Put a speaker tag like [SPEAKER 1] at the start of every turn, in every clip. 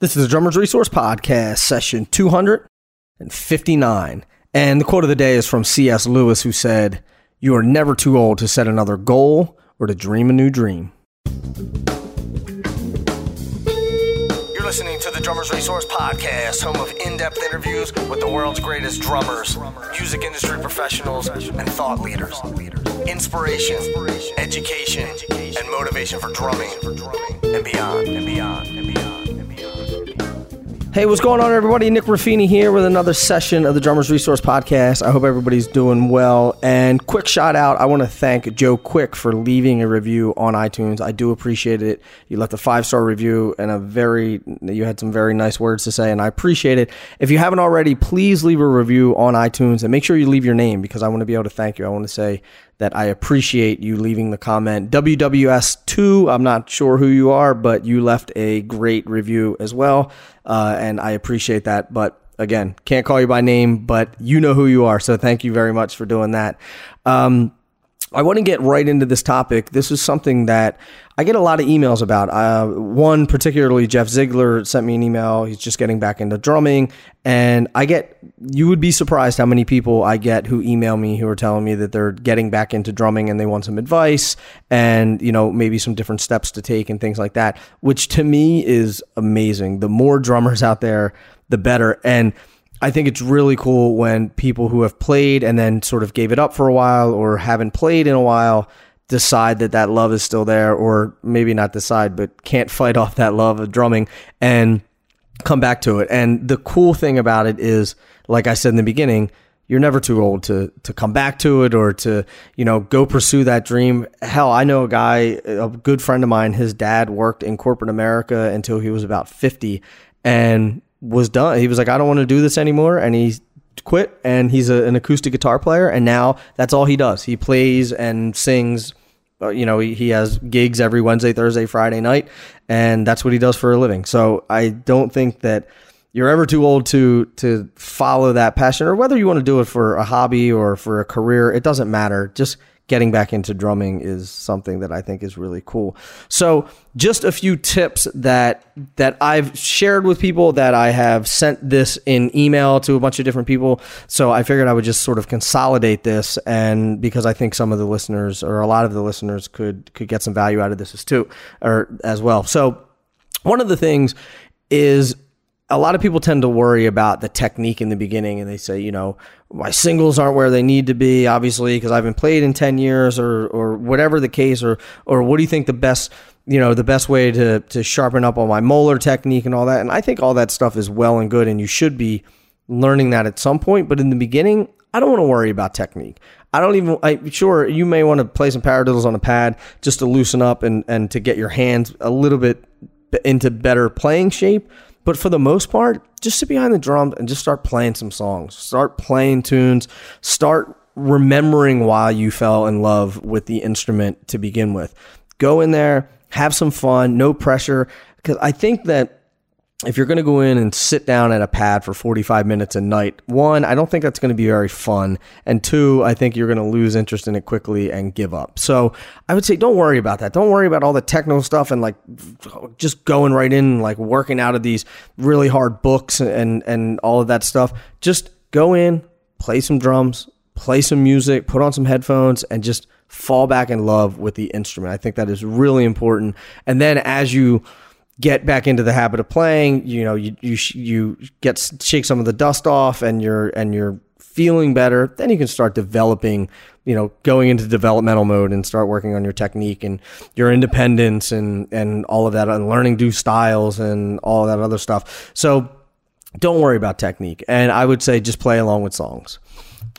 [SPEAKER 1] This is the Drummers Resource Podcast, session 259. And the quote of the day is from C.S. Lewis, who said, You are never too old to set another goal or to dream a new dream. You're listening to the Drummers Resource Podcast, home of in depth interviews with the world's greatest drummers, music industry professionals, and thought leaders. Inspiration, education, and motivation for drumming and beyond, and beyond, and beyond. Hey, what's going on, everybody? Nick Ruffini here with another session of the Drummers Resource Podcast. I hope everybody's doing well. And quick shout out I want to thank Joe Quick for leaving a review on iTunes. I do appreciate it. You left a five star review and a very, you had some very nice words to say, and I appreciate it. If you haven't already, please leave a review on iTunes and make sure you leave your name because I want to be able to thank you. I want to say that I appreciate you leaving the comment. WWS2, I'm not sure who you are, but you left a great review as well. Uh, and I appreciate that. But again, can't call you by name, but you know who you are. So thank you very much for doing that. Um, I want to get right into this topic. This is something that I get a lot of emails about. Uh, one particularly, Jeff Ziegler sent me an email. He's just getting back into drumming, and I get. You would be surprised how many people I get who email me who are telling me that they're getting back into drumming and they want some advice and you know maybe some different steps to take and things like that. Which to me is amazing. The more drummers out there, the better. And I think it's really cool when people who have played and then sort of gave it up for a while or haven't played in a while decide that that love is still there or maybe not decide but can't fight off that love of drumming and come back to it. And the cool thing about it is like I said in the beginning, you're never too old to to come back to it or to you know go pursue that dream hell i know a guy a good friend of mine his dad worked in corporate america until he was about 50 and was done. He was like, I don't want to do this anymore, and he quit. And he's a, an acoustic guitar player, and now that's all he does. He plays and sings. Uh, you know, he, he has gigs every Wednesday, Thursday, Friday night, and that's what he does for a living. So I don't think that you're ever too old to to follow that passion, or whether you want to do it for a hobby or for a career. It doesn't matter. Just getting back into drumming is something that I think is really cool. So, just a few tips that that I've shared with people that I have sent this in email to a bunch of different people. So, I figured I would just sort of consolidate this and because I think some of the listeners or a lot of the listeners could could get some value out of this as too or as well. So, one of the things is a lot of people tend to worry about the technique in the beginning and they say, you know, my singles aren't where they need to be, obviously, because I haven't played in 10 years or, or whatever the case, or, or what do you think the best, you know, the best way to, to sharpen up on my Moeller technique and all that. And I think all that stuff is well and good and you should be learning that at some point. But in the beginning, I don't want to worry about technique. I don't even, I, sure, you may want to play some paradiddles on a pad just to loosen up and, and to get your hands a little bit into better playing shape but for the most part, just sit behind the drum and just start playing some songs. Start playing tunes. Start remembering why you fell in love with the instrument to begin with. Go in there, have some fun, no pressure. Because I think that if you're going to go in and sit down at a pad for 45 minutes a night, one, I don't think that's going to be very fun. And two, I think you're going to lose interest in it quickly and give up. So I would say don't worry about that. Don't worry about all the technical stuff and like just going right in, like working out of these really hard books and, and all of that stuff. Just go in, play some drums, play some music, put on some headphones, and just fall back in love with the instrument. I think that is really important. And then as you, get back into the habit of playing, you know, you you you get shake some of the dust off, and you're and you're feeling better. Then you can start developing, you know, going into developmental mode and start working on your technique and your independence and and all of that, and learning new styles and all that other stuff. So don't worry about technique, and I would say just play along with songs.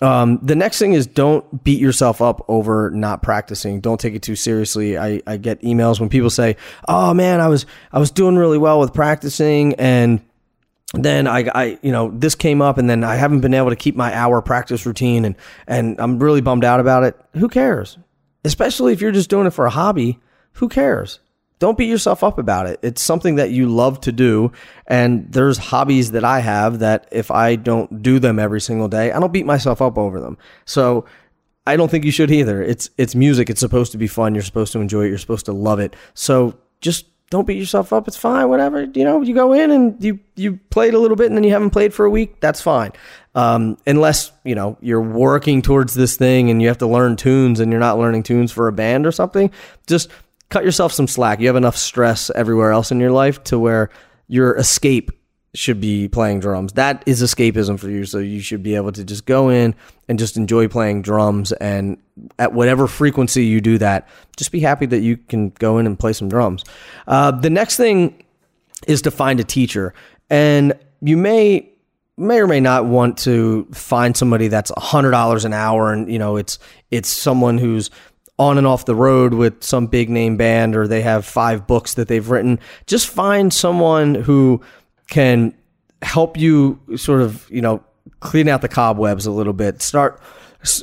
[SPEAKER 1] Um, the next thing is don't beat yourself up over not practicing. Don't take it too seriously. I, I get emails when people say, "Oh man, I was I was doing really well with practicing, and then I, I you know this came up, and then I haven't been able to keep my hour practice routine, and and I'm really bummed out about it." Who cares? Especially if you're just doing it for a hobby. Who cares? Don't beat yourself up about it. It's something that you love to do. And there's hobbies that I have that if I don't do them every single day, I don't beat myself up over them. So I don't think you should either. It's, it's music. It's supposed to be fun. You're supposed to enjoy it. You're supposed to love it. So just
[SPEAKER 2] don't beat yourself up. It's fine, whatever. You know, you go in and you you played a little bit and then you haven't played for a week. That's fine. Um, unless you know you're working towards this thing and you have to learn tunes and you're not learning tunes for a band or something. Just cut yourself some slack. You have enough stress everywhere else in your life to where your escape should be playing drums. That is escapism for you. So you should be able to just go in and just enjoy playing drums. And at whatever frequency you do that, just be happy that you can go in and play some drums. Uh, the next thing is to find a teacher. And you may may or may not want to find somebody that's $100 an hour and you know it's it's someone who's on and off the road with some big name band or they have five books that they've written just find someone who can help you sort of, you know, clean out the cobwebs a little bit. Start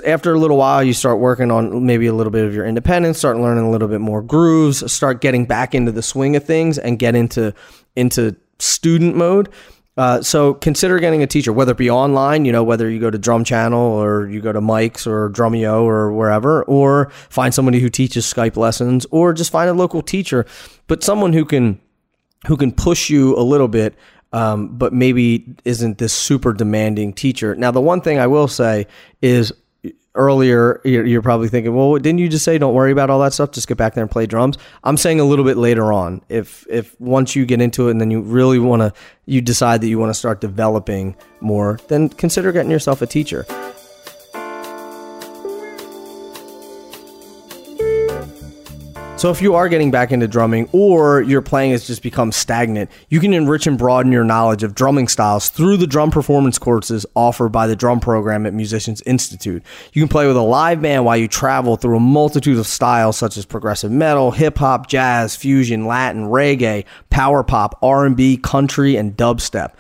[SPEAKER 2] after a little while, you start working on maybe a little bit of your independence, start learning a little bit more grooves, start getting back into the swing of things, and get into into student mode. Uh, so consider getting a teacher, whether it be online, you know, whether you go to Drum Channel or you go to Mike's or Drumeo or wherever, or find somebody who teaches Skype lessons, or just find a local teacher, but someone who can who can push you a little bit um, but maybe isn't this super demanding teacher. Now, the one thing I will say is earlier you're, probably thinking, well, didn't you just say don't worry about all that stuff? Just get back there and play drums. I'm saying a little bit later on. If if once you get into it and then you really want to, you decide that you want to start developing more, then consider getting yourself a teacher. So if you are getting back into drumming or your playing has just become stagnant, you can enrich and broaden your knowledge of drumming styles through the drum performance courses offered by the drum program at Musicians Institute. You can play with a live band while you travel through a multitude of styles such as progressive metal, hip hop, jazz, fusion, Latin, reggae, power pop, R&B, country, and dubstep.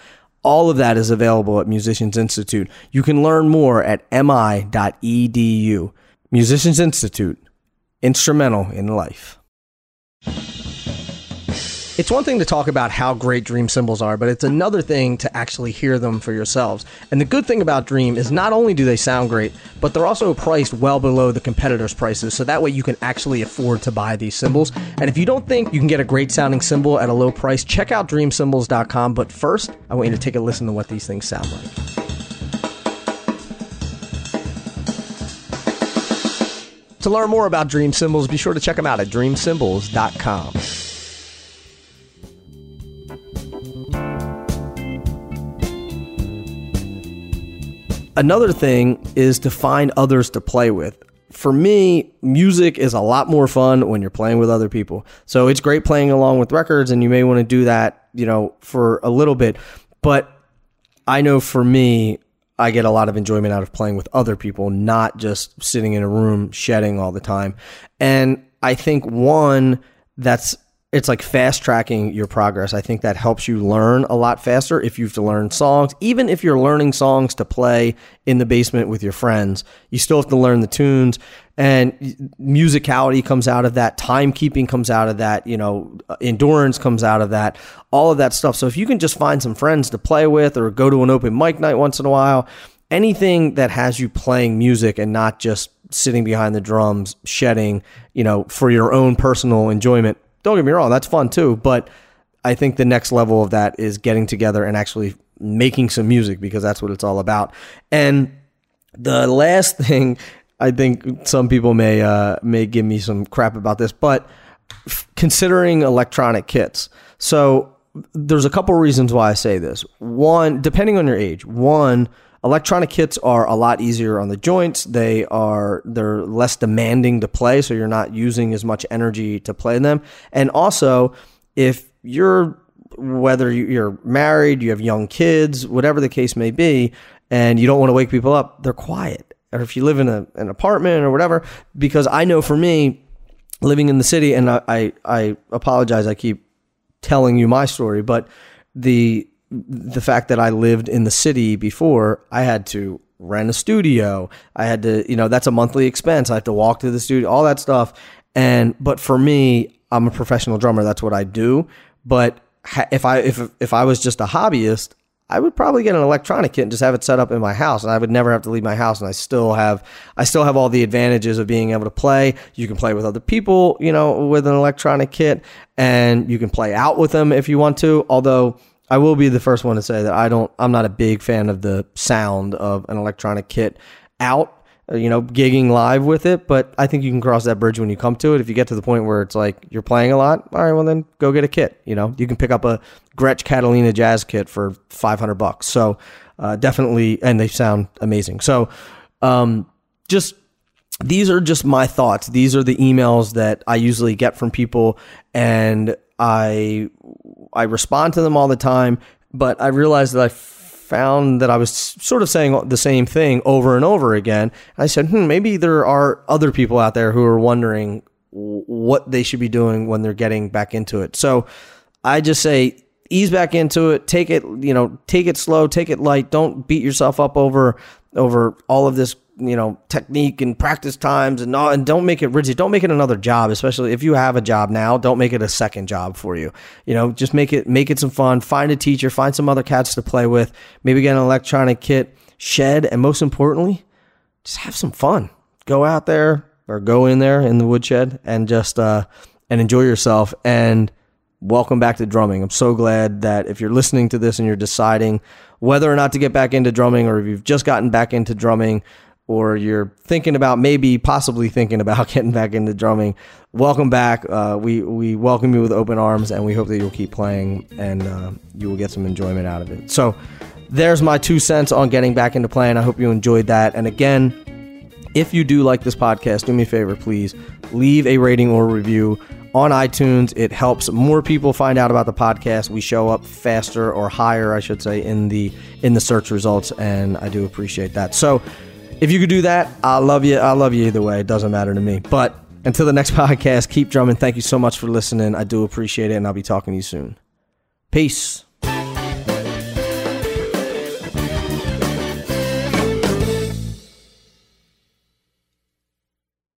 [SPEAKER 2] All of that is available at Musicians Institute. You can learn more at mi.edu. Musicians Institute instrumental in life. It's one thing to talk about how great Dream cymbals are, but it's another thing to actually hear them for yourselves. And the good thing about Dream is not only do they sound great, but they're also priced well below the competitors' prices, so that way you can actually afford to buy these cymbals. And if you don't think you can get a great sounding cymbal at a low price, check out dreamcymbals.com. But first, I want you to take a listen to what these things sound like. To learn more about Dream Cymbals, be sure to check them out at dreamcymbals.com. Another thing is to find others to play with. For me, music is a lot more fun when you're playing with other people. So it's great playing along with records, and you may want to do that, you know, for a little bit. But I know for me, I get a lot of enjoyment out of playing with other people, not just sitting in a room shedding all the time. And I think one that's it's like fast tracking your progress. I think that helps you learn a lot faster if you have to learn songs. Even if you're learning songs to play in the basement with your friends, you still have to learn the tunes and musicality comes out of that timekeeping comes out of that you know uh, endurance comes out of that all of that stuff so if you can just find some friends to play with or go to an open mic night once in a while anything that has you playing music and not just sitting behind the drums shedding you know for your own personal enjoyment don't get me wrong, that's fun too. But I think the next level of that is getting together and actually making some music because that's what it's all about. And the last thing, I think some people may uh, may give me some crap about this, but f- considering electronic kits. So there's a couple reasons why I say this. One, depending on your age. One, electronic kits are a lot easier on the joints. They are they're less demanding to play, so you're not using as much energy to play them. And also, if you're whether you're married, you have young kids, whatever the case may be, and you don't want to wake people up, they're quiet. Or if you live in a, an apartment or whatever, because I know for me, living in the city, and I, I, I apologize, I keep telling you my story, but the the fact that I lived in the city before, I had to rent a studio. I had to, you know, that's a monthly expense. I have to walk to the studio, all that stuff. And but for me, I'm a professional drummer. That's what I do. But if I if if I was just a hobbyist, I would probably get an electronic kit and just have it set up in my house, and I would never have to leave my house, and I still have I still have all the advantages of being able to play. You can play with other people, you know, with an electronic kit, and you can play out with them if you want to. Although I will be the first one to say that I don't I'm not a big fan of the sound of an electronic kit out uh, you know, gigging live with it, but I think you can cross that bridge when you come to it. If you get to the point where it's like you're playing a lot, all right, well then go get a kit. You know, you can pick up a Gretsch Catalina jazz kit for 500 bucks. So uh, definitely, and they sound amazing. So um, just these are just my thoughts. These are the emails that I usually get from people, and I I respond to them all the time. But I realized that I found that I was sort of saying the same thing over and over again. I said, hmm, maybe there are other people out there who are wondering what they should be doing when they're getting back into it. So I just say, ease back into it. Take it, you know, take it slow, take it light. Don't beat yourself up over over all of this you know technique and practice times and all, and don't make it rigid. Don't make it another job especially if you have a job now don't make it a second job for you. You know just make it make it some fun. Find a teacher find some other cats to play with. Maybe get an electronic kit shed and most importantly just have some fun. Go out there or go in there in the woodshed and just uh and enjoy yourself. And welcome back to drumming. I'm so glad that if you're listening to this and you're deciding whether or not to get back into drumming or if you've just gotten back into drumming or you're thinking about maybe possibly thinking about getting back into drumming, welcome back. Uh, we we welcome you with open arms, and we hope that you'll keep playing and uh, you will get some enjoyment out of it. So, there's my two cents on getting back into playing. I hope you enjoyed that. And again, if you do like this podcast, do me a favor, please leave a rating or review on iTunes. It helps more people find out about the podcast. We show up faster or higher, I should say, in the in the search results, and I do appreciate that. So if you could do that, I love you. I love you either way. It doesn't matter to me. But until the next podcast, keep drumming. Thank you so much for listening. I do appreciate it, and I'll be talking to you soon. Peace.